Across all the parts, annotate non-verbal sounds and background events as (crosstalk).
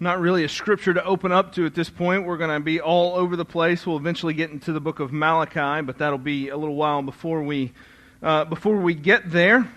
not really a scripture to open up to at this point. We're going to be all over the place. We'll eventually get into the book of Malachi, but that'll be a little while before we uh, before we get there.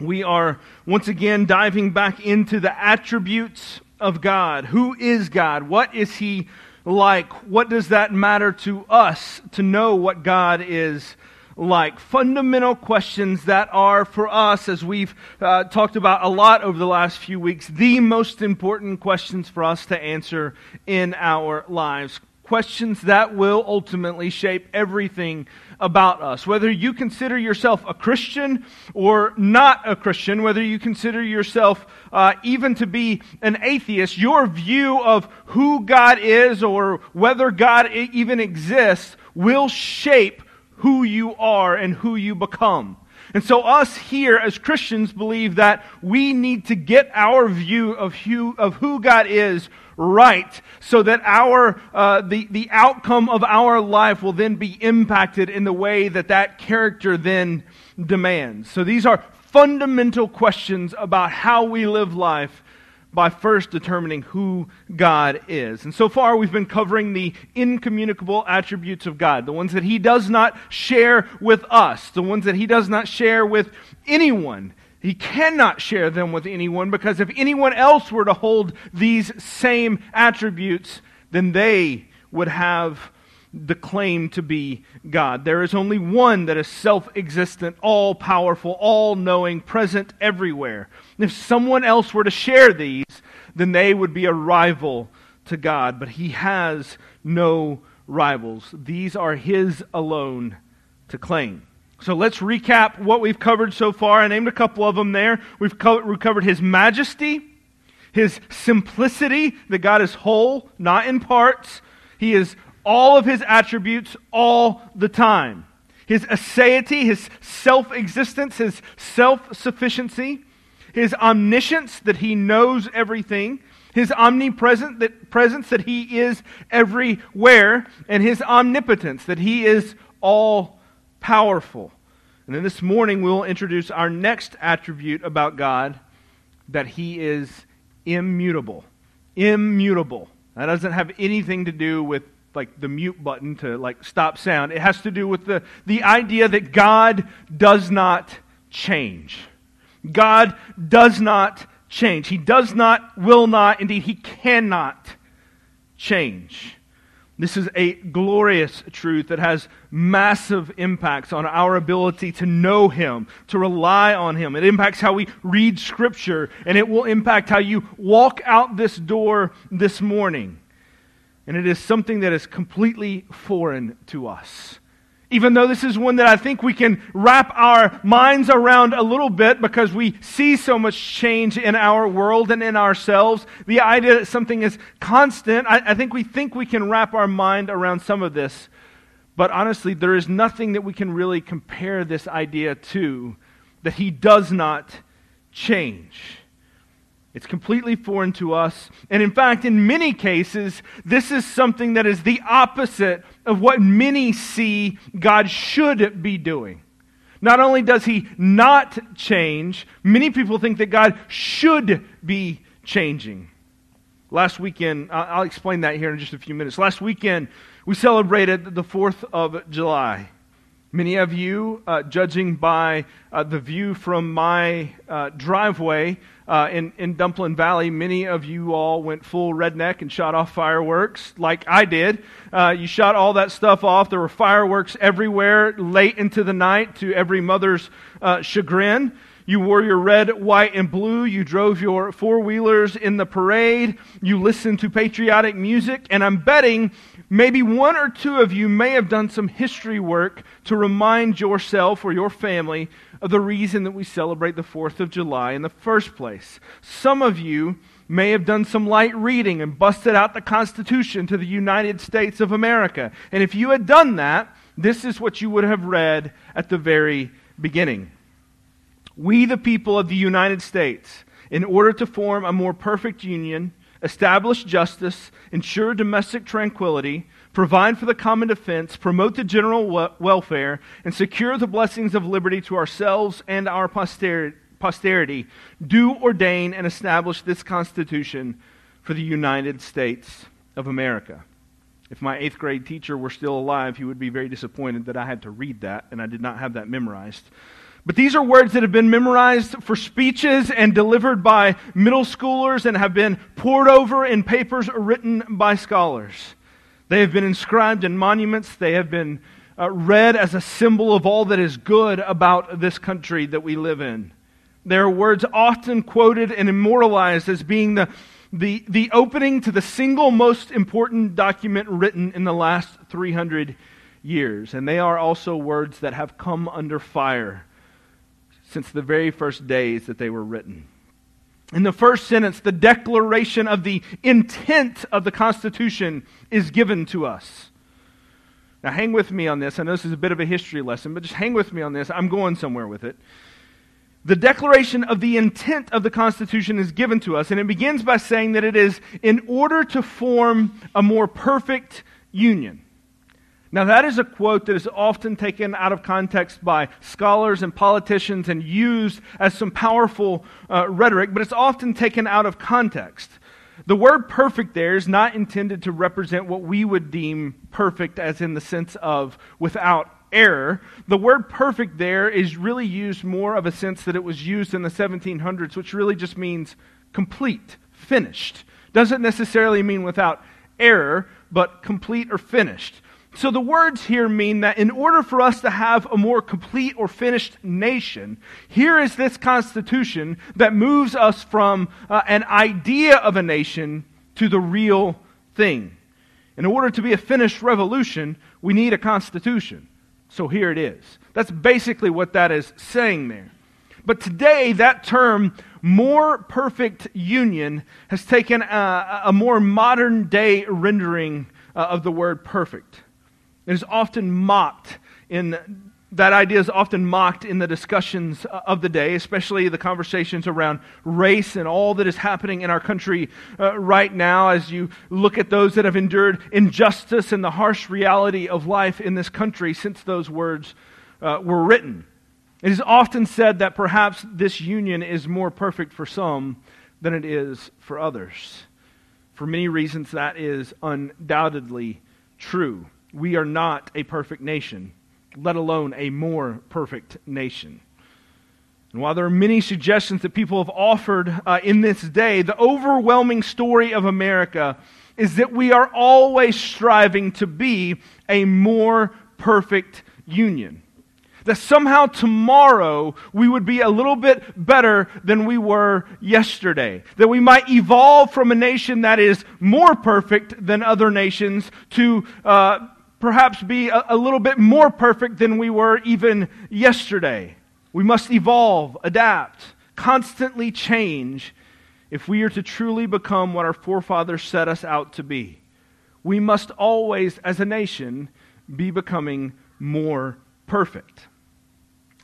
We are once again diving back into the attributes of God. Who is God? What is He like? What does that matter to us to know what God is like? Fundamental questions that are for us, as we've uh, talked about a lot over the last few weeks, the most important questions for us to answer in our lives. Questions that will ultimately shape everything about us. Whether you consider yourself a Christian or not a Christian, whether you consider yourself uh, even to be an atheist, your view of who God is or whether God even exists will shape who you are and who you become. And so, us here as Christians believe that we need to get our view of who, of who God is right so that our, uh, the, the outcome of our life will then be impacted in the way that that character then demands. So, these are fundamental questions about how we live life by first determining who God is. And so far, we've been covering the incommunicable attributes of God, the ones that He does not share with us, the ones that He does not share with anyone. He cannot share them with anyone because if anyone else were to hold these same attributes, then they would have the claim to be God. There is only one that is self existent, all powerful, all knowing, present everywhere. If someone else were to share these, then they would be a rival to God. But He has no rivals. These are His alone to claim. So let's recap what we've covered so far. I named a couple of them there. We've covered His majesty, His simplicity, that God is whole, not in parts. He is all of his attributes all the time. His aseity, his self existence, his self sufficiency, his omniscience, that he knows everything, his omnipresent that, presence, that he is everywhere, and his omnipotence, that he is all powerful. And then this morning we'll introduce our next attribute about God that he is immutable. Immutable. That doesn't have anything to do with like the mute button to like stop sound. It has to do with the, the idea that God does not change. God does not change. He does not, will not, indeed, he cannot change. This is a glorious truth that has massive impacts on our ability to know Him, to rely on Him. It impacts how we read Scripture, and it will impact how you walk out this door this morning. And it is something that is completely foreign to us. Even though this is one that I think we can wrap our minds around a little bit because we see so much change in our world and in ourselves, the idea that something is constant, I, I think we think we can wrap our mind around some of this. But honestly, there is nothing that we can really compare this idea to that he does not change. It's completely foreign to us. And in fact, in many cases, this is something that is the opposite of what many see God should be doing. Not only does he not change, many people think that God should be changing. Last weekend, I'll explain that here in just a few minutes. Last weekend, we celebrated the 4th of July. Many of you, uh, judging by uh, the view from my uh, driveway uh, in, in Dumplin Valley, many of you all went full redneck and shot off fireworks like I did. Uh, you shot all that stuff off. There were fireworks everywhere late into the night to every mother's uh, chagrin. You wore your red, white, and blue. You drove your four wheelers in the parade. You listened to patriotic music. And I'm betting maybe one or two of you may have done some history work to remind yourself or your family of the reason that we celebrate the 4th of July in the first place. Some of you may have done some light reading and busted out the Constitution to the United States of America. And if you had done that, this is what you would have read at the very beginning. We, the people of the United States, in order to form a more perfect union, establish justice, ensure domestic tranquility, provide for the common defense, promote the general welfare, and secure the blessings of liberty to ourselves and our posterity, do ordain and establish this Constitution for the United States of America. If my eighth grade teacher were still alive, he would be very disappointed that I had to read that and I did not have that memorized. But these are words that have been memorized for speeches and delivered by middle schoolers and have been pored over in papers written by scholars. They have been inscribed in monuments. They have been uh, read as a symbol of all that is good about this country that we live in. They are words often quoted and immortalized as being the, the, the opening to the single most important document written in the last 300 years. And they are also words that have come under fire since the very first days that they were written. In the first sentence, the declaration of the intent of the Constitution is given to us. Now, hang with me on this. I know this is a bit of a history lesson, but just hang with me on this. I'm going somewhere with it. The declaration of the intent of the Constitution is given to us, and it begins by saying that it is in order to form a more perfect union. Now, that is a quote that is often taken out of context by scholars and politicians and used as some powerful uh, rhetoric, but it's often taken out of context. The word perfect there is not intended to represent what we would deem perfect, as in the sense of without error. The word perfect there is really used more of a sense that it was used in the 1700s, which really just means complete, finished. Doesn't necessarily mean without error, but complete or finished. So the words here mean that in order for us to have a more complete or finished nation, here is this constitution that moves us from uh, an idea of a nation to the real thing. In order to be a finished revolution, we need a constitution. So here it is. That's basically what that is saying there. But today, that term, more perfect union, has taken a, a more modern day rendering uh, of the word perfect. It is often mocked in that idea is often mocked in the discussions of the day, especially the conversations around race and all that is happening in our country uh, right now as you look at those that have endured injustice and the harsh reality of life in this country since those words uh, were written. It is often said that perhaps this union is more perfect for some than it is for others. For many reasons, that is undoubtedly true. We are not a perfect nation, let alone a more perfect nation. And while there are many suggestions that people have offered uh, in this day, the overwhelming story of America is that we are always striving to be a more perfect union. That somehow tomorrow we would be a little bit better than we were yesterday. That we might evolve from a nation that is more perfect than other nations to uh, perhaps be a, a little bit more perfect than we were even yesterday. We must evolve, adapt, constantly change if we are to truly become what our forefathers set us out to be. We must always, as a nation, be becoming more perfect.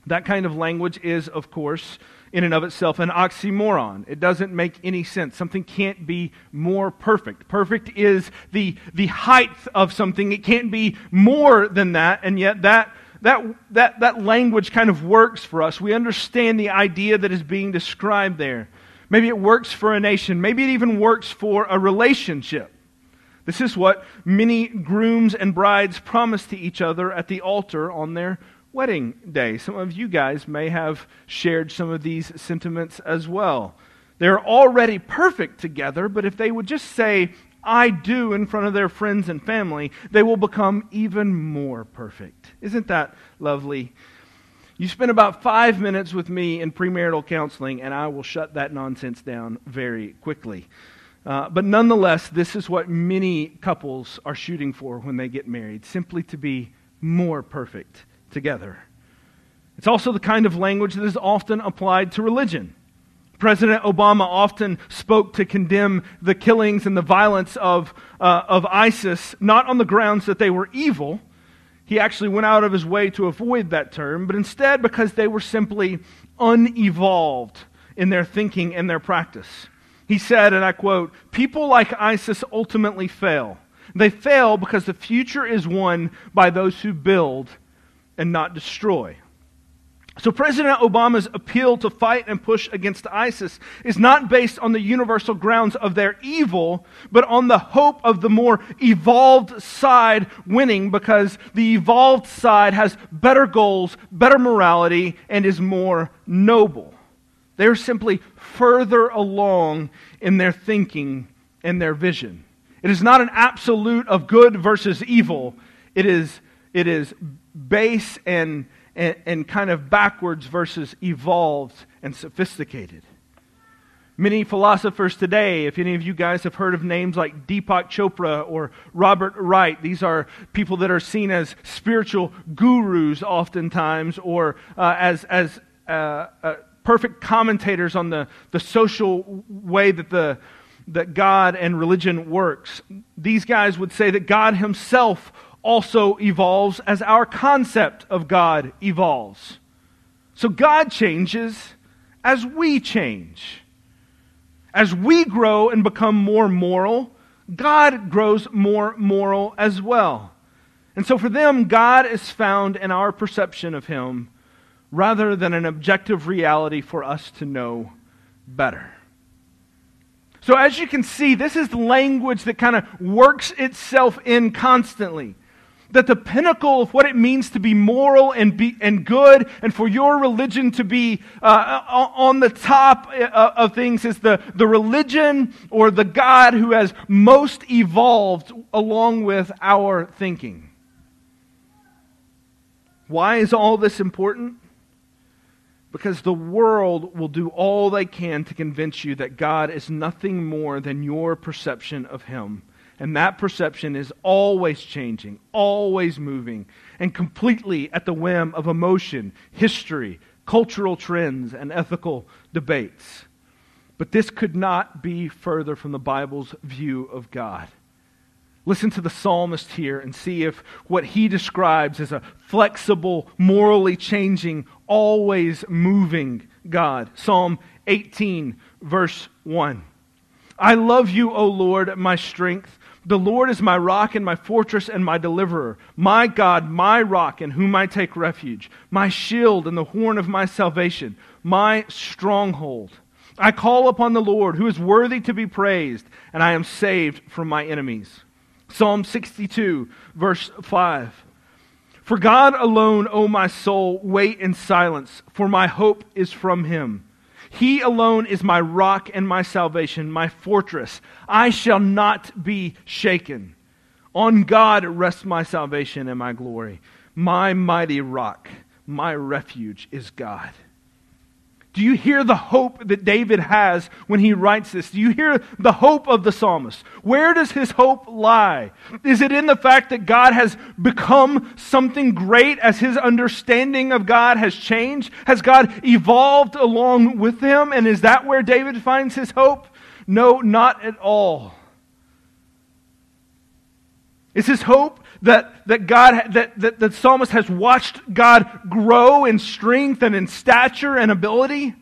That kind of language is, of course, in and of itself an oxymoron. It doesn't make any sense. Something can't be more perfect. Perfect is the, the height of something, it can't be more than that, and yet that. That, that, that language kind of works for us. We understand the idea that is being described there. Maybe it works for a nation. Maybe it even works for a relationship. This is what many grooms and brides promise to each other at the altar on their wedding day. Some of you guys may have shared some of these sentiments as well. They're already perfect together, but if they would just say, I do in front of their friends and family, they will become even more perfect. Isn't that lovely? You spend about five minutes with me in premarital counseling, and I will shut that nonsense down very quickly. Uh, but nonetheless, this is what many couples are shooting for when they get married simply to be more perfect together. It's also the kind of language that is often applied to religion. President Obama often spoke to condemn the killings and the violence of, uh, of ISIS, not on the grounds that they were evil. He actually went out of his way to avoid that term, but instead because they were simply unevolved in their thinking and their practice. He said, and I quote, People like ISIS ultimately fail. They fail because the future is won by those who build and not destroy. So, President Obama's appeal to fight and push against ISIS is not based on the universal grounds of their evil, but on the hope of the more evolved side winning because the evolved side has better goals, better morality, and is more noble. They're simply further along in their thinking and their vision. It is not an absolute of good versus evil, it is, it is base and and, and kind of backwards versus evolved and sophisticated. Many philosophers today, if any of you guys have heard of names like Deepak Chopra or Robert Wright, these are people that are seen as spiritual gurus oftentimes or uh, as, as uh, uh, perfect commentators on the, the social way that, the, that God and religion works. These guys would say that God Himself also evolves as our concept of God evolves. So God changes as we change. As we grow and become more moral, God grows more moral as well. And so for them, God is found in our perception of Him rather than an objective reality for us to know better. So, as you can see, this is language that kind of works itself in constantly that the pinnacle of what it means to be moral and, be, and good and for your religion to be uh, on the top uh, of things is the, the religion or the God who has most evolved along with our thinking. Why is all this important? Because the world will do all they can to convince you that God is nothing more than your perception of Him and that perception is always changing, always moving, and completely at the whim of emotion, history, cultural trends, and ethical debates. But this could not be further from the Bible's view of God. Listen to the psalmist here and see if what he describes as a flexible, morally changing, always moving God. Psalm 18, verse 1. I love you, O Lord, my strength. The Lord is my rock and my fortress and my deliverer, my God, my rock in whom I take refuge, my shield and the horn of my salvation, my stronghold. I call upon the Lord, who is worthy to be praised, and I am saved from my enemies. Psalm 62, verse 5. For God alone, O my soul, wait in silence, for my hope is from him. He alone is my rock and my salvation, my fortress. I shall not be shaken. On God rests my salvation and my glory. My mighty rock, my refuge is God. Do you hear the hope that David has when he writes this? Do you hear the hope of the psalmist? Where does his hope lie? Is it in the fact that God has become something great as his understanding of God has changed? Has God evolved along with him? And is that where David finds his hope? No, not at all. Is his hope that, that God that, that the psalmist has watched God grow in strength and in stature and ability?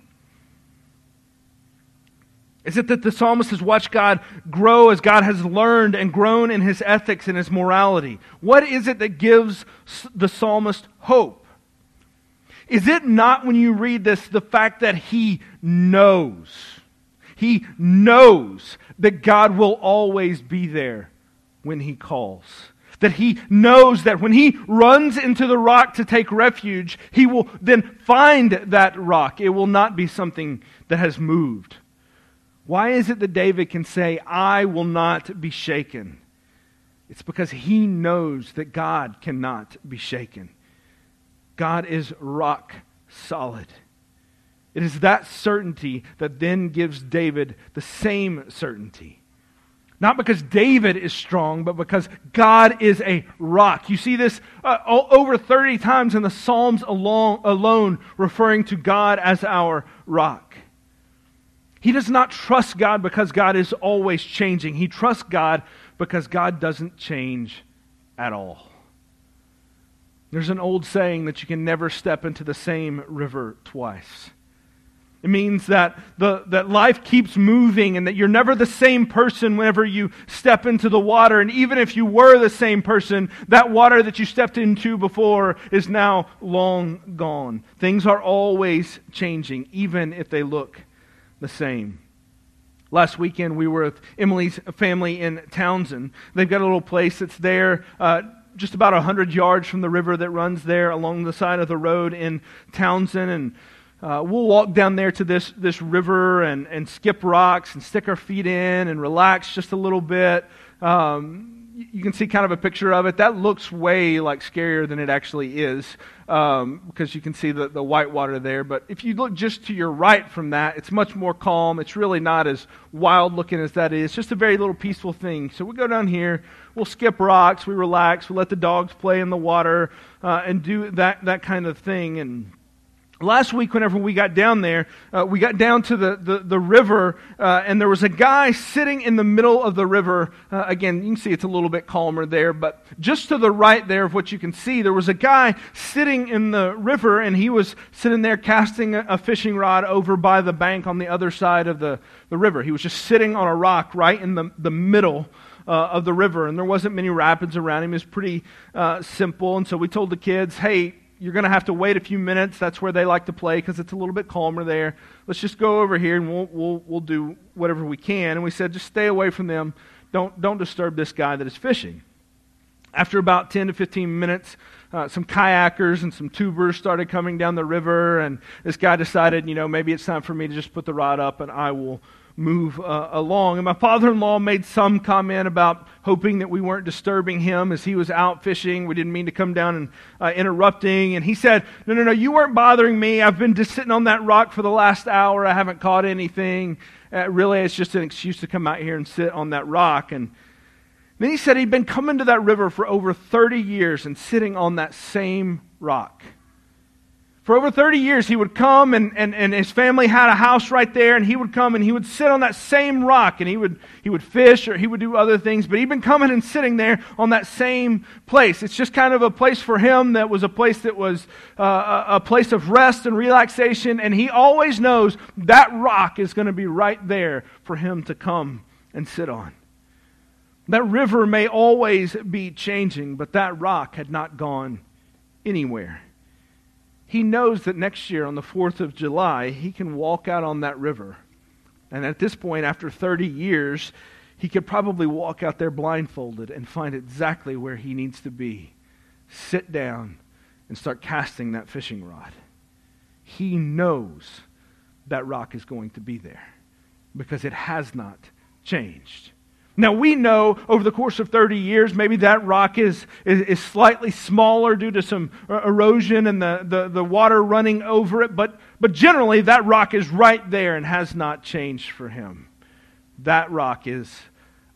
Is it that the psalmist has watched God grow as God has learned and grown in his ethics and his morality? What is it that gives the psalmist hope? Is it not, when you read this, the fact that he knows? He knows that God will always be there when he calls. That he knows that when he runs into the rock to take refuge, he will then find that rock. It will not be something that has moved. Why is it that David can say, I will not be shaken? It's because he knows that God cannot be shaken. God is rock solid. It is that certainty that then gives David the same certainty not because David is strong, but because God is a rock. You see this uh, over 30 times in the Psalms alone, alone, referring to God as our rock. He does not trust God because God is always changing. He trusts God because God doesn't change at all. There's an old saying that you can never step into the same river twice. It means that, the, that life keeps moving and that you're never the same person whenever you step into the water. And even if you were the same person, that water that you stepped into before is now long gone. Things are always changing, even if they look the same. Last weekend, we were with Emily's family in Townsend. They've got a little place that's there uh, just about 100 yards from the river that runs there along the side of the road in Townsend. And uh, we'll walk down there to this, this river and, and skip rocks and stick our feet in and relax just a little bit. Um, you can see kind of a picture of it. That looks way like scarier than it actually is um, because you can see the, the white water there. But if you look just to your right from that, it's much more calm. It's really not as wild looking as that is. It's just a very little peaceful thing. So we go down here, we'll skip rocks, we relax, we let the dogs play in the water uh, and do that, that kind of thing. And Last week, whenever we got down there, uh, we got down to the, the, the river, uh, and there was a guy sitting in the middle of the river. Uh, again, you can see it's a little bit calmer there, but just to the right there of what you can see, there was a guy sitting in the river, and he was sitting there casting a, a fishing rod over by the bank on the other side of the, the river. He was just sitting on a rock right in the, the middle uh, of the river, and there wasn't many rapids around him. It was pretty uh, simple, and so we told the kids, hey, you're going to have to wait a few minutes. That's where they like to play because it's a little bit calmer there. Let's just go over here and we'll, we'll, we'll do whatever we can. And we said, just stay away from them. Don't, don't disturb this guy that is fishing. After about 10 to 15 minutes, uh, some kayakers and some tubers started coming down the river, and this guy decided, you know, maybe it's time for me to just put the rod up and I will move uh, along. And my father in law made some comment about hoping that we weren't disturbing him as he was out fishing. We didn't mean to come down and uh, interrupting. And he said, No, no, no, you weren't bothering me. I've been just sitting on that rock for the last hour. I haven't caught anything. Uh, really, it's just an excuse to come out here and sit on that rock. And then he said he'd been coming to that river for over 30 years and sitting on that same rock. For over 30 years, he would come, and, and, and his family had a house right there, and he would come and he would sit on that same rock, and he would, he would fish or he would do other things, but he'd been coming and sitting there on that same place. It's just kind of a place for him that was a place that was uh, a, a place of rest and relaxation, and he always knows that rock is going to be right there for him to come and sit on. That river may always be changing, but that rock had not gone anywhere he knows that next year on the 4th of July, he can walk out on that river. And at this point, after 30 years, he could probably walk out there blindfolded and find exactly where he needs to be. Sit down and start casting that fishing rod. He knows that rock is going to be there because it has not changed. Now, we know over the course of 30 years, maybe that rock is, is, is, slightly smaller due to some erosion and the, the, the water running over it, but, but generally, that rock is right there and has not changed for him. That rock is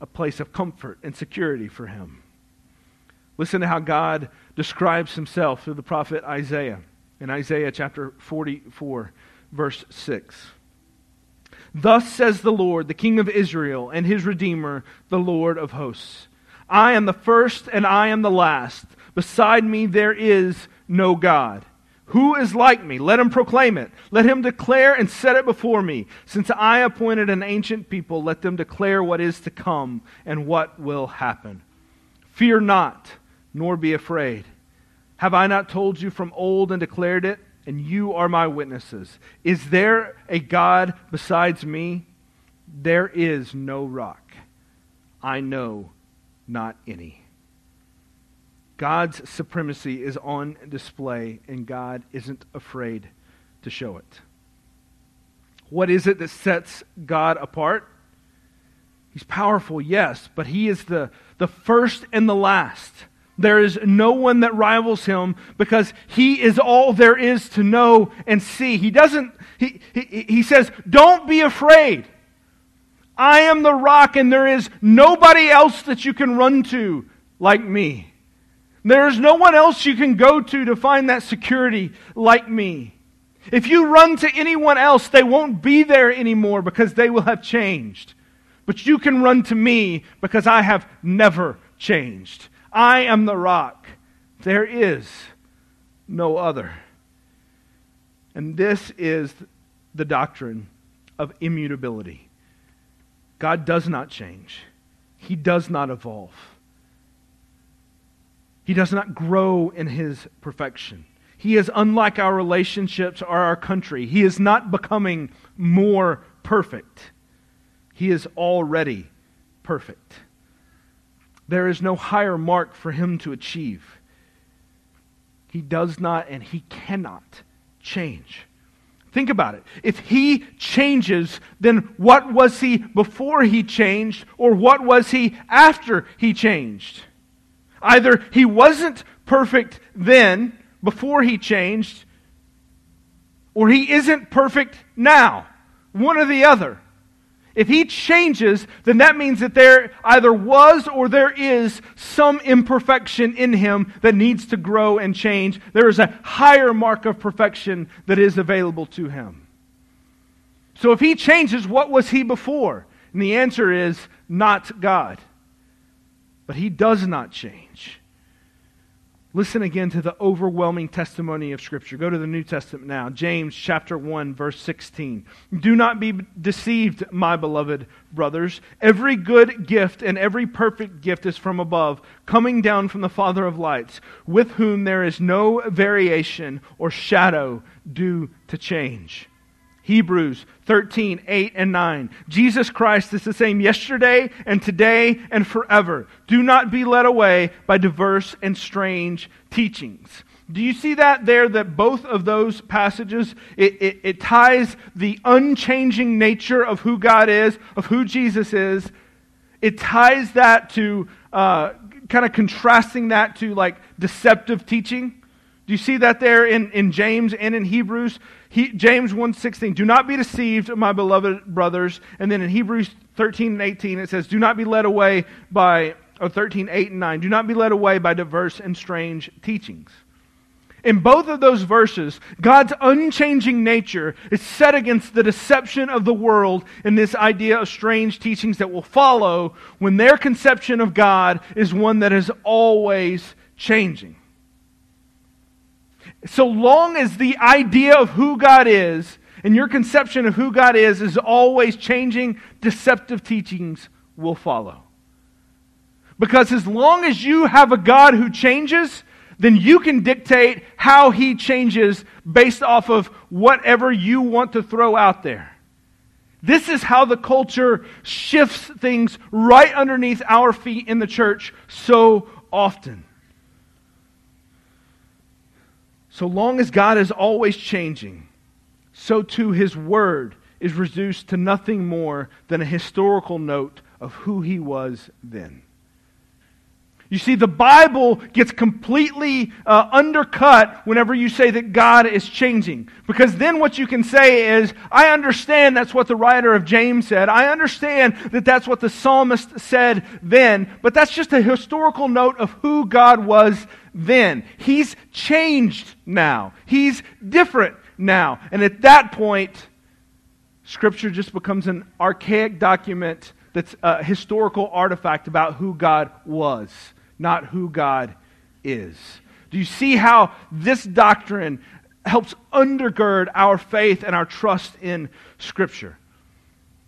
a place of comfort and security for him. Listen to how God describes himself through the prophet Isaiah in Isaiah chapter 44, verse 6. Thus says the Lord, the King of Israel, and his Redeemer, the Lord of hosts I am the first and I am the last. Beside me there is no God. Who is like me? Let him proclaim it. Let him declare and set it before me. Since I appointed an ancient people, let them declare what is to come and what will happen. Fear not, nor be afraid. Have I not told you from old and declared it? And you are my witnesses. Is there a God besides me? There is no rock. I know not any. God's supremacy is on display, and God isn't afraid to show it. What is it that sets God apart? He's powerful, yes, but He is the, the first and the last. There is no one that rivals him because he is all there is to know and see. He doesn't, he, he, he says, Don't be afraid. I am the rock, and there is nobody else that you can run to like me. There is no one else you can go to to find that security like me. If you run to anyone else, they won't be there anymore because they will have changed. But you can run to me because I have never changed. I am the rock. There is no other. And this is the doctrine of immutability. God does not change, He does not evolve, He does not grow in His perfection. He is unlike our relationships or our country. He is not becoming more perfect. He is already perfect. There is no higher mark for him to achieve. He does not and he cannot change. Think about it. If he changes, then what was he before he changed, or what was he after he changed? Either he wasn't perfect then, before he changed, or he isn't perfect now. One or the other. If he changes, then that means that there either was or there is some imperfection in him that needs to grow and change. There is a higher mark of perfection that is available to him. So if he changes, what was he before? And the answer is not God. But he does not change. Listen again to the overwhelming testimony of Scripture. Go to the New Testament now. James chapter 1, verse 16. Do not be deceived, my beloved brothers. Every good gift and every perfect gift is from above, coming down from the Father of lights, with whom there is no variation or shadow due to change. Hebrews 13, 8, and 9. Jesus Christ is the same yesterday and today and forever. Do not be led away by diverse and strange teachings. Do you see that there? That both of those passages, it, it, it ties the unchanging nature of who God is, of who Jesus is. It ties that to uh, kind of contrasting that to like deceptive teaching. Do you see that there in, in James and in Hebrews? He, James 1.16, do not be deceived, my beloved brothers. And then in Hebrews 13 and 18, it says, do not be led away by, or 13, 8 and 9, do not be led away by diverse and strange teachings. In both of those verses, God's unchanging nature is set against the deception of the world and this idea of strange teachings that will follow when their conception of God is one that is always changing so long as the idea of who God is and your conception of who God is is always changing, deceptive teachings will follow. Because as long as you have a God who changes, then you can dictate how he changes based off of whatever you want to throw out there. This is how the culture shifts things right underneath our feet in the church so often. So long as God is always changing, so too his word is reduced to nothing more than a historical note of who he was then. You see, the Bible gets completely uh, undercut whenever you say that God is changing. Because then what you can say is, I understand that's what the writer of James said. I understand that that's what the psalmist said then. But that's just a historical note of who God was then. He's changed now. He's different now. And at that point, Scripture just becomes an archaic document that's a historical artifact about who God was, not who God is. Do you see how this doctrine helps undergird our faith and our trust in Scripture?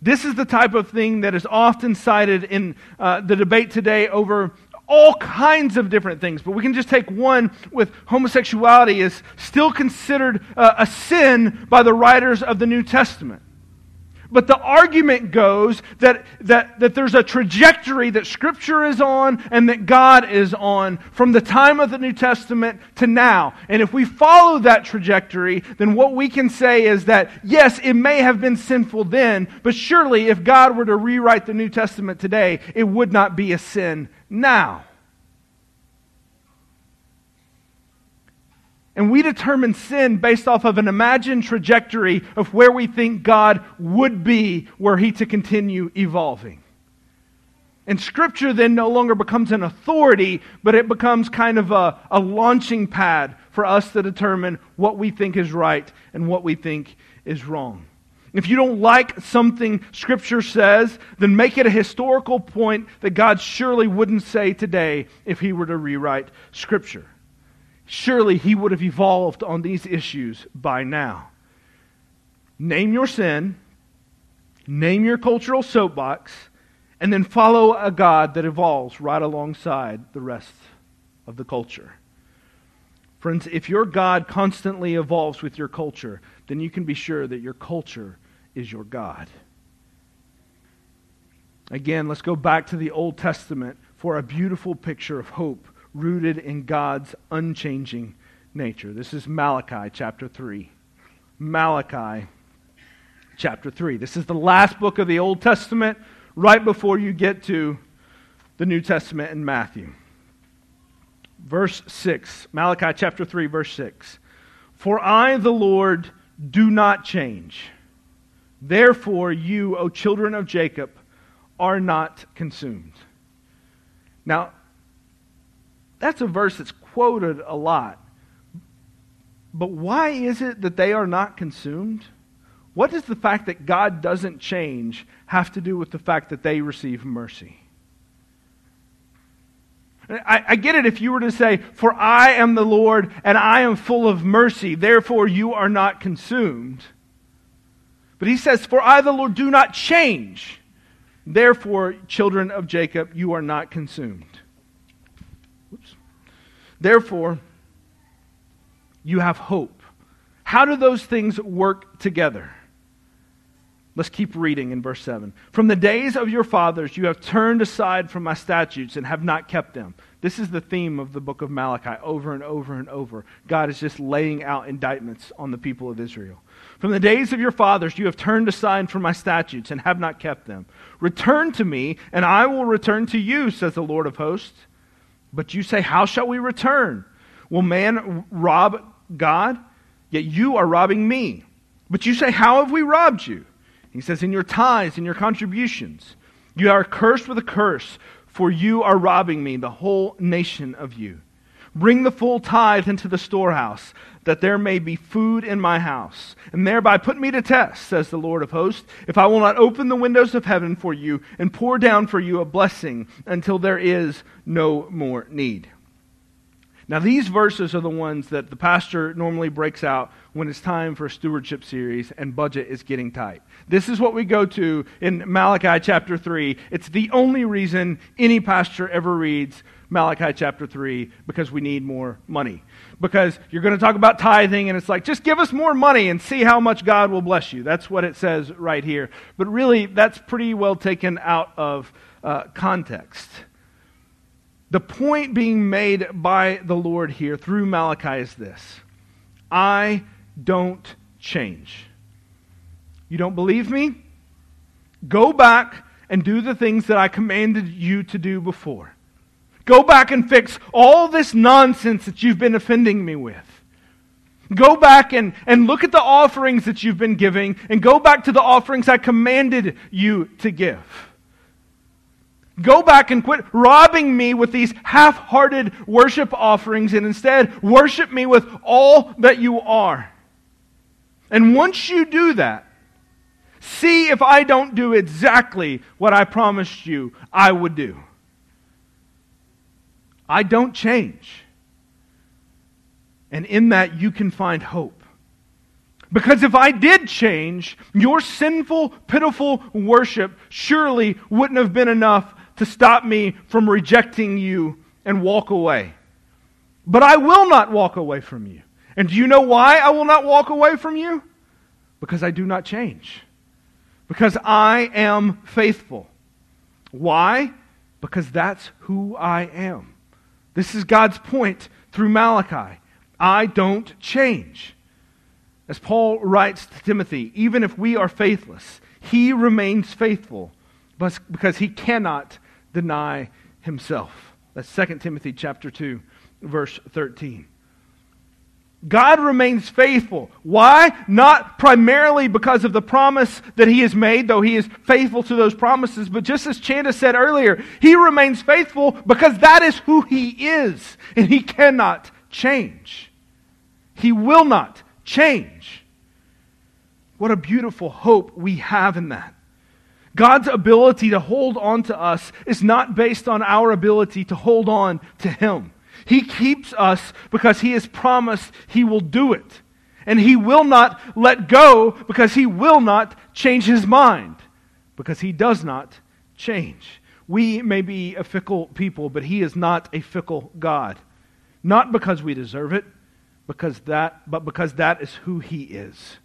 This is the type of thing that is often cited in uh, the debate today over all kinds of different things. But we can just take one with homosexuality is still considered uh, a sin by the writers of the New Testament. But the argument goes that, that, that there's a trajectory that Scripture is on and that God is on from the time of the New Testament to now. And if we follow that trajectory, then what we can say is that, yes, it may have been sinful then, but surely if God were to rewrite the New Testament today, it would not be a sin now. And we determine sin based off of an imagined trajectory of where we think God would be were he to continue evolving. And Scripture then no longer becomes an authority, but it becomes kind of a, a launching pad for us to determine what we think is right and what we think is wrong. If you don't like something Scripture says, then make it a historical point that God surely wouldn't say today if He were to rewrite Scripture. Surely He would have evolved on these issues by now. name your sin, name your cultural soapbox, and then follow a God that evolves right alongside the rest of the culture. Friends, if your God constantly evolves with your culture, then you can be sure that your culture is your God. Again, let's go back to the Old Testament for a beautiful picture of hope rooted in God's unchanging nature. This is Malachi chapter 3. Malachi chapter 3. This is the last book of the Old Testament, right before you get to the New Testament in Matthew. Verse 6, Malachi chapter 3, verse 6. For I, the Lord, do not change. Therefore, you, O children of Jacob, are not consumed. Now, that's a verse that's quoted a lot. But why is it that they are not consumed? What does the fact that God doesn't change have to do with the fact that they receive mercy? I, I, get it if you were to say, For I am the Lord and I am full of mercy, therefore you are not consumed. But he says, For I, the Lord, do not change. Therefore, children of Jacob, you are not consumed. Therefore, you have hope. How do those things work together? Let's keep reading in verse 7. From the days of your fathers, you have turned aside from my statutes and have not kept them. This is the theme of the book of Malachi over and over and over. God is just laying out indictments on the people of Israel. From the days of your fathers, you have turned aside from my statutes and have not kept them. Return to me, and I will return to you, says the Lord of hosts. But you say, How shall we return? Will man rob God? Yet you are robbing me. But you say, How have we robbed you? He says, In your tithes in your contributions, you are cursed with a curse, for you are robbing me, the whole nation of you. Bring the full tithe into the storehouse, that there may be food in my house, and thereby put me to test, says the Lord of hosts, if I will not open the windows of heaven for you and pour down for you a blessing until there is no more need. Now, these verses are the ones that the pastor normally breaks out when it's time for a stewardship series and budget is getting tight. This is what we go to in Malachi chapter 3. It's the only reason any pastor ever reads Malachi chapter 3 because we need more money. Because you're going to talk about tithing and it's like, just give us more money and see how much God will bless you. That's what it says right here. But really, that's pretty well taken out of uh, context. The point being made by the Lord here through Malachi is this I don't change. You don't believe me? Go back and do the things that I commanded you to do before. Go back and fix all this nonsense that you've been offending me with. Go back and, and look at the offerings that you've been giving, and go back to the offerings I commanded you to give. Go back and quit robbing me with these half hearted worship offerings and instead worship me with all that you are. And once you do that, see if I don't do exactly what I promised you I would do. I don't change. And in that, you can find hope. Because if I did change, your sinful, pitiful worship surely wouldn't have been enough to stop me from rejecting you and walk away. But I will not walk away from you. And do you know why I will not walk away from you? Because I do not change. Because I am faithful. Why? Because that's who I am. This is God's point through Malachi. I don't change. As Paul writes to Timothy, even if we are faithless, he remains faithful because he cannot deny himself. That's 2 Timothy chapter 2, verse 13. God remains faithful. Why? Not primarily because of the promise that he has made, though he is faithful to those promises, but just as Chanda said earlier, he remains faithful because that is who he is, and he cannot change. He will not change. What a beautiful hope we have in that. God's ability to hold on to us is not based on our ability to hold on to Him. He keeps us because He has promised He will do it. And he will not let go because he will not change his mind, because he does not change. We may be a fickle people, but he is not a fickle God. Not because we deserve it, because that, but because that is who he is.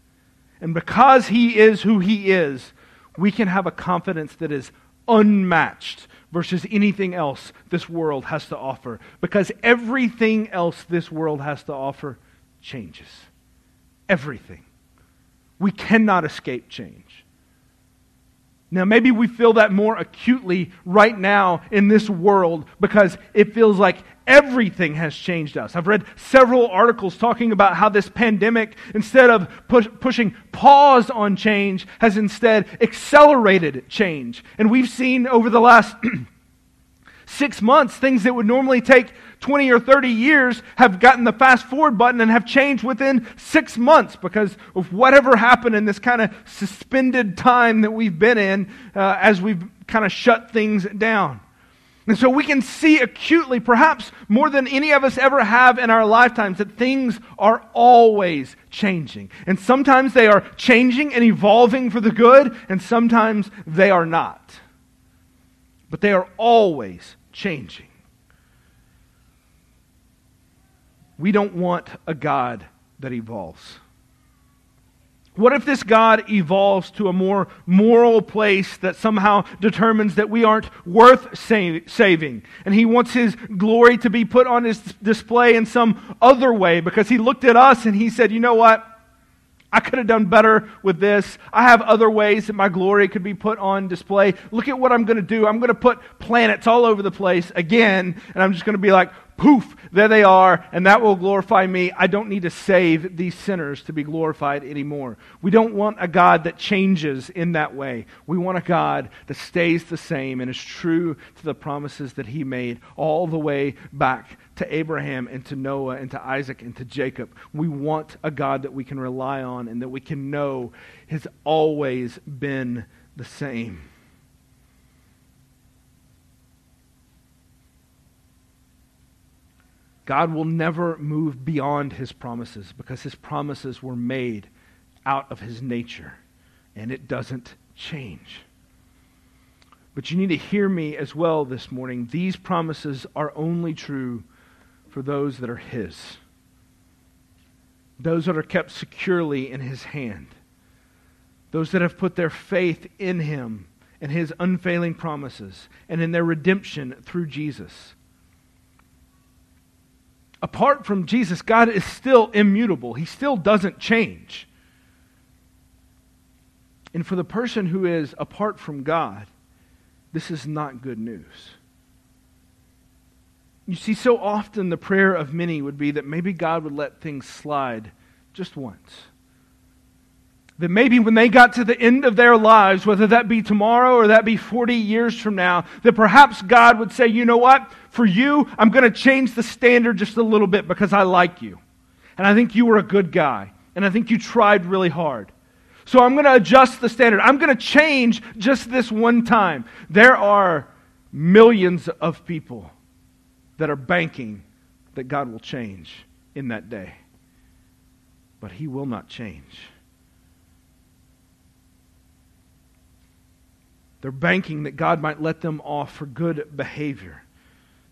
And because he is who he is, we can have a confidence that is unmatched versus anything else this world has to offer. Because everything else this world has to offer changes. Everything. We cannot escape change. Now, maybe we feel that more acutely right now in this world because it feels like everything has changed us. I've read several articles talking about how this pandemic, instead of push, pushing pause on change, has instead accelerated change. And we've seen over the last (clears throat) six months things that would normally take 20 or 30 years have gotten the fast forward button and have changed within six months because of whatever happened in this kind of suspended time that we've been in uh, as we've kind of shut things down. And so we can see acutely, perhaps more than any of us ever have in our lifetimes, that things are always changing. And sometimes they are changing and evolving for the good, and sometimes they are not. But they are always changing. We don't want a God that evolves. What if this God evolves to a more moral place that somehow determines that we aren't worth saving? And he wants his glory to be put on his display in some other way because he looked at us and he said, You know what? I could have done better with this. I have other ways that my glory could be put on display. Look at what I'm going to do. I'm going to put planets all over the place again, and I'm just going to be like, poof, there they are, and that will glorify me. I don't need to save these sinners to be glorified anymore. We don't want a God that changes in that way. We want a God that stays the same and is true to the promises that he made all the way back to Abraham and to Noah and to Isaac and to Jacob. We want a God that we can rely on and that we can know has always been the same. God will never move beyond his promises because his promises were made out of his nature and it doesn't change. But you need to hear me as well this morning. These promises are only true for those that are his, those that are kept securely in his hand, those that have put their faith in him and his unfailing promises and in their redemption through Jesus apart from Jesus, God is still immutable. He still doesn't change. And for the person who is apart from God, this is not good news. You see, so often the prayer of many would be that maybe God would let things slide just once that maybe when they got to the end of their lives, whether that be tomorrow or that be 40 years from now, that perhaps God would say, you know what? For you, I'm going to change the standard just a little bit because I like you. And I think you were a good guy. And I think you tried really hard. So I'm going to adjust the standard. I'm going to change just this one time. There are millions of people that are banking that God will change in that day. But He will not change. They're banking that God might let them off for good behavior.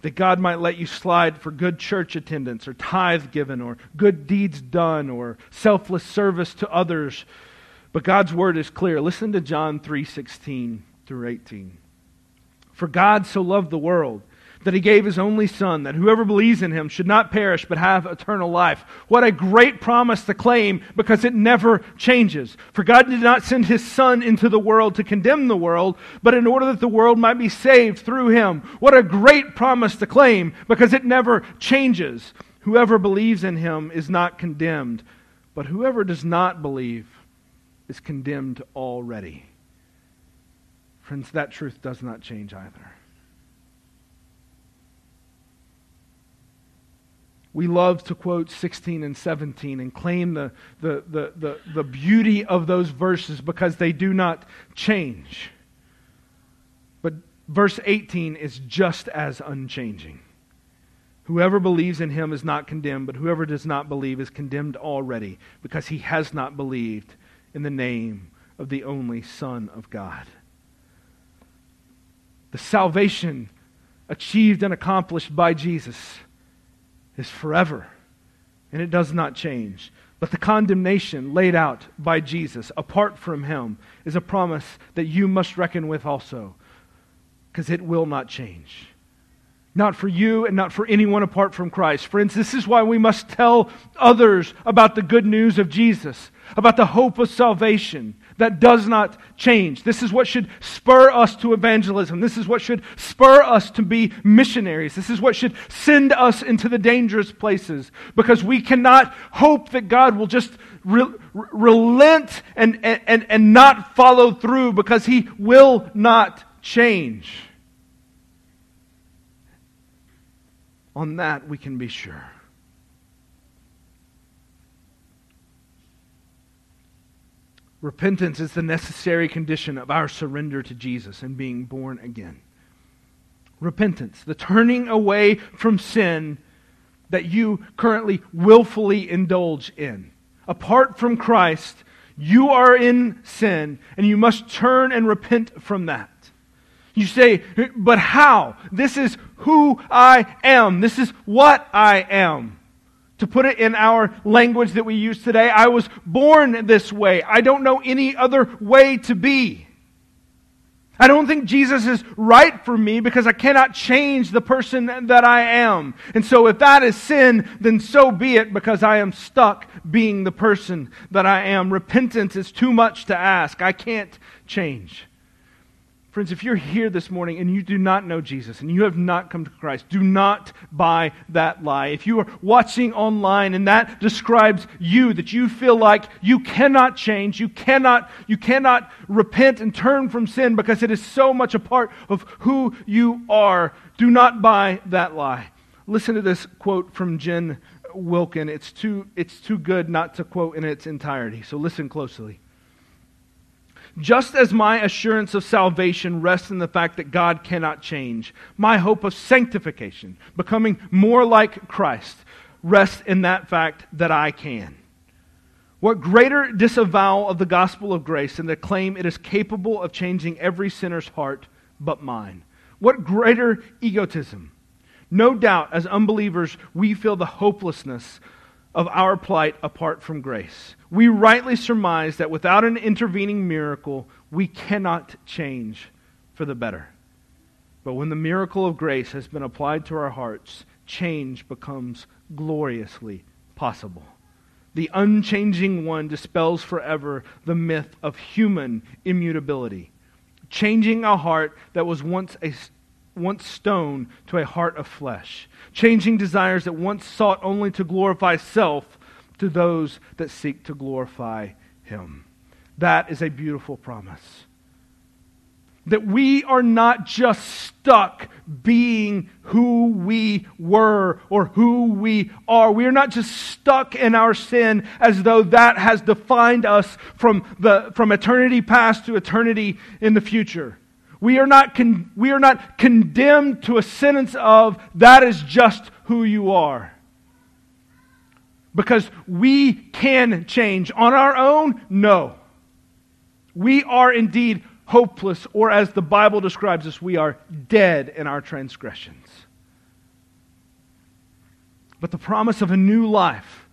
That God might let you slide for good church attendance or tithe given or good deeds done or selfless service to others. But God's word is clear. Listen to John 3:16 through 18. For God so loved the world that he gave his only son, that whoever believes in him should not perish but have eternal life. What a great promise to claim because it never changes. For God did not send his son into the world to condemn the world, but in order that the world might be saved through him. What a great promise to claim because it never changes. Whoever believes in him is not condemned, but whoever does not believe is condemned already. Friends, that truth does not change either. We love to quote 16 and 17 and claim the, the, the, the, the beauty of those verses because they do not change. But verse 18 is just as unchanging. Whoever believes in him is not condemned, but whoever does not believe is condemned already, because he has not believed in the name of the only Son of God. The salvation achieved and accomplished by Jesus is forever, and it does not change. But the condemnation laid out by Jesus apart from him is a promise that you must reckon with also, because it will not change. Not for you and not for anyone apart from Christ. Friends, this is why we must tell others about the good news of Jesus, about the hope of salvation that does not change. This is what should spur us to evangelism. This is what should spur us to be missionaries. This is what should send us into the dangerous places because we cannot hope that God will just re- relent and, and, and not follow through because he will not change. On that we can be sure. Repentance is the necessary condition of our surrender to Jesus and being born again. Repentance, the turning away from sin that you currently willfully indulge in. Apart from Christ, you are in sin, and you must turn and repent from that. You say, but how? This is who I am. This is what I am. To put it in our language that we use today, I was born this way. I don't know any other way to be. I don't think Jesus is right for me because I cannot change the person that I am. And so if that is sin, then so be it because I am stuck being the person that I am. Repentance is too much to ask. I can't change. Friends, if you're here this morning and you do not know Jesus and you have not come to Christ, do not buy that lie. If you are watching online and that describes you, that you feel like you cannot change, you cannot, you cannot repent and turn from sin because it is so much a part of who you are, do not buy that lie. Listen to this quote from Jen Wilkin. It's too, it's too good not to quote in its entirety, so listen closely. Just as my assurance of salvation rests in the fact that God cannot change, my hope of sanctification, becoming more like Christ, rests in that fact that I can. What greater disavowal of the gospel of grace than to claim it is capable of changing every sinner's heart but mine? What greater egotism? No doubt, as unbelievers, we feel the hopelessness of our plight apart from grace. We rightly surmise that without an intervening miracle, we cannot change for the better. But when the miracle of grace has been applied to our hearts, change becomes gloriously possible. The unchanging one dispels forever the myth of human immutability, changing a heart that was once a once stone to a heart of flesh, changing desires that once sought only to glorify self to those that seek to glorify Him. That is a beautiful promise. That we are not just stuck being who we were or who we are. We are not just stuck in our sin as though that has defined us from, the, from eternity past to eternity in the future. We are, not con- we are not condemned to a sentence of that is just who you are. Because we can change. On our own, no. We are indeed hopeless, or as the Bible describes us, we are dead in our transgressions. But the promise of a new life,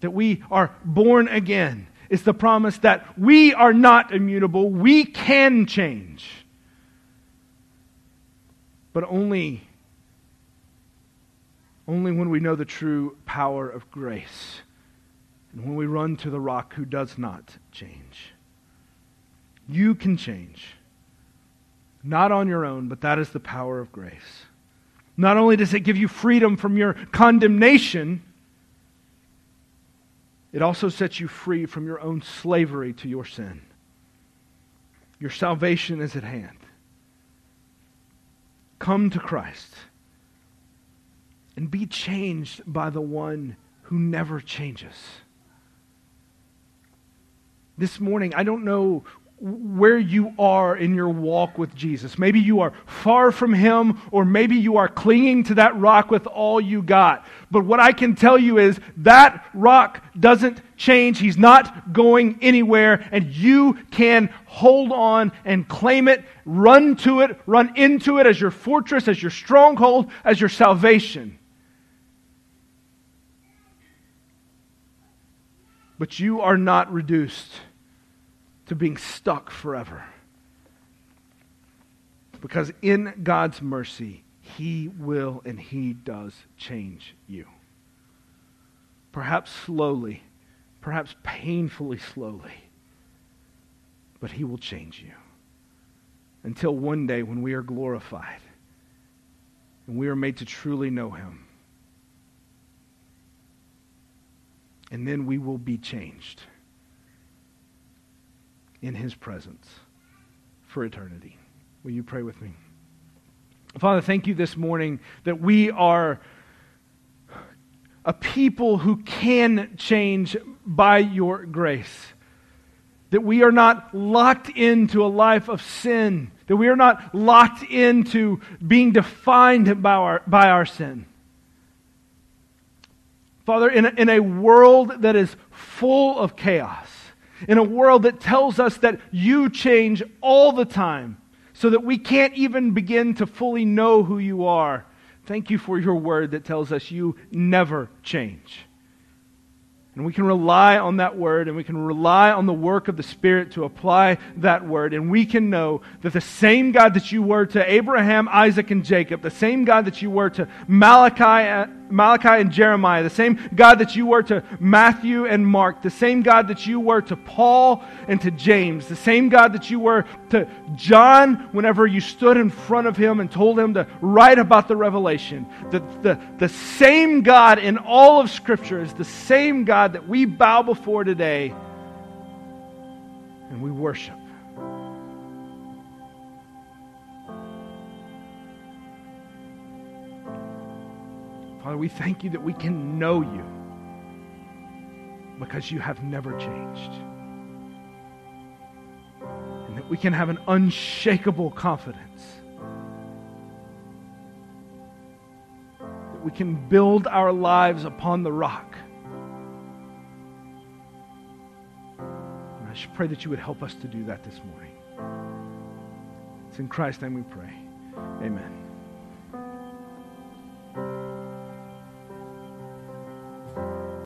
that we are born again, is the promise that we are not immutable. We can change but only only when we know the true power of grace and when we run to the rock who does not change. You can change. Not on your own, but that is the power of grace. Not only does it give you freedom from your condemnation, it also sets you free from your own slavery to your sin. Your salvation is at hand. Come to Christ and be changed by the one who never changes. This morning, I don't know where you are in your walk with Jesus. Maybe you are far from Him, or maybe you are clinging to that rock with all you got. But what I can tell you is that rock doesn't change. He's not going anywhere, and you can hold on and claim it, run to it, run into it as your fortress, as your stronghold, as your salvation. But you are not reduced to being stuck forever. Because in God's mercy, He will and He does change you. Perhaps slowly, perhaps painfully slowly, but He will change you. Until one day when we are glorified and we are made to truly know Him. And then we will be changed in his presence for eternity. Will you pray with me? Father, thank you this morning that we are a people who can change by your grace. That we are not locked into a life of sin. That we are not locked into being defined by our, by our sin. Father, in a, in a world that is full of chaos, in a world that tells us that you change all the time so that we can't even begin to fully know who you are. Thank you for your word that tells us you never change. And we can rely on that word and we can rely on the work of the Spirit to apply that word. And we can know that the same God that you were to Abraham, Isaac, and Jacob, the same God that you were to Malachi, Malachi and Jeremiah, the same God that you were to Matthew and Mark, the same God that you were to Paul and to James, the same God that you were to John whenever you stood in front of him and told him to write about the revelation. The, the, the same God in all of Scripture is the same God God that we bow before today and we worship. Father, we thank you that we can know you because you have never changed. And that we can have an unshakable confidence. That we can build our lives upon the rock. I just pray that you would help us to do that this morning. It's in Christ's name we pray. Amen.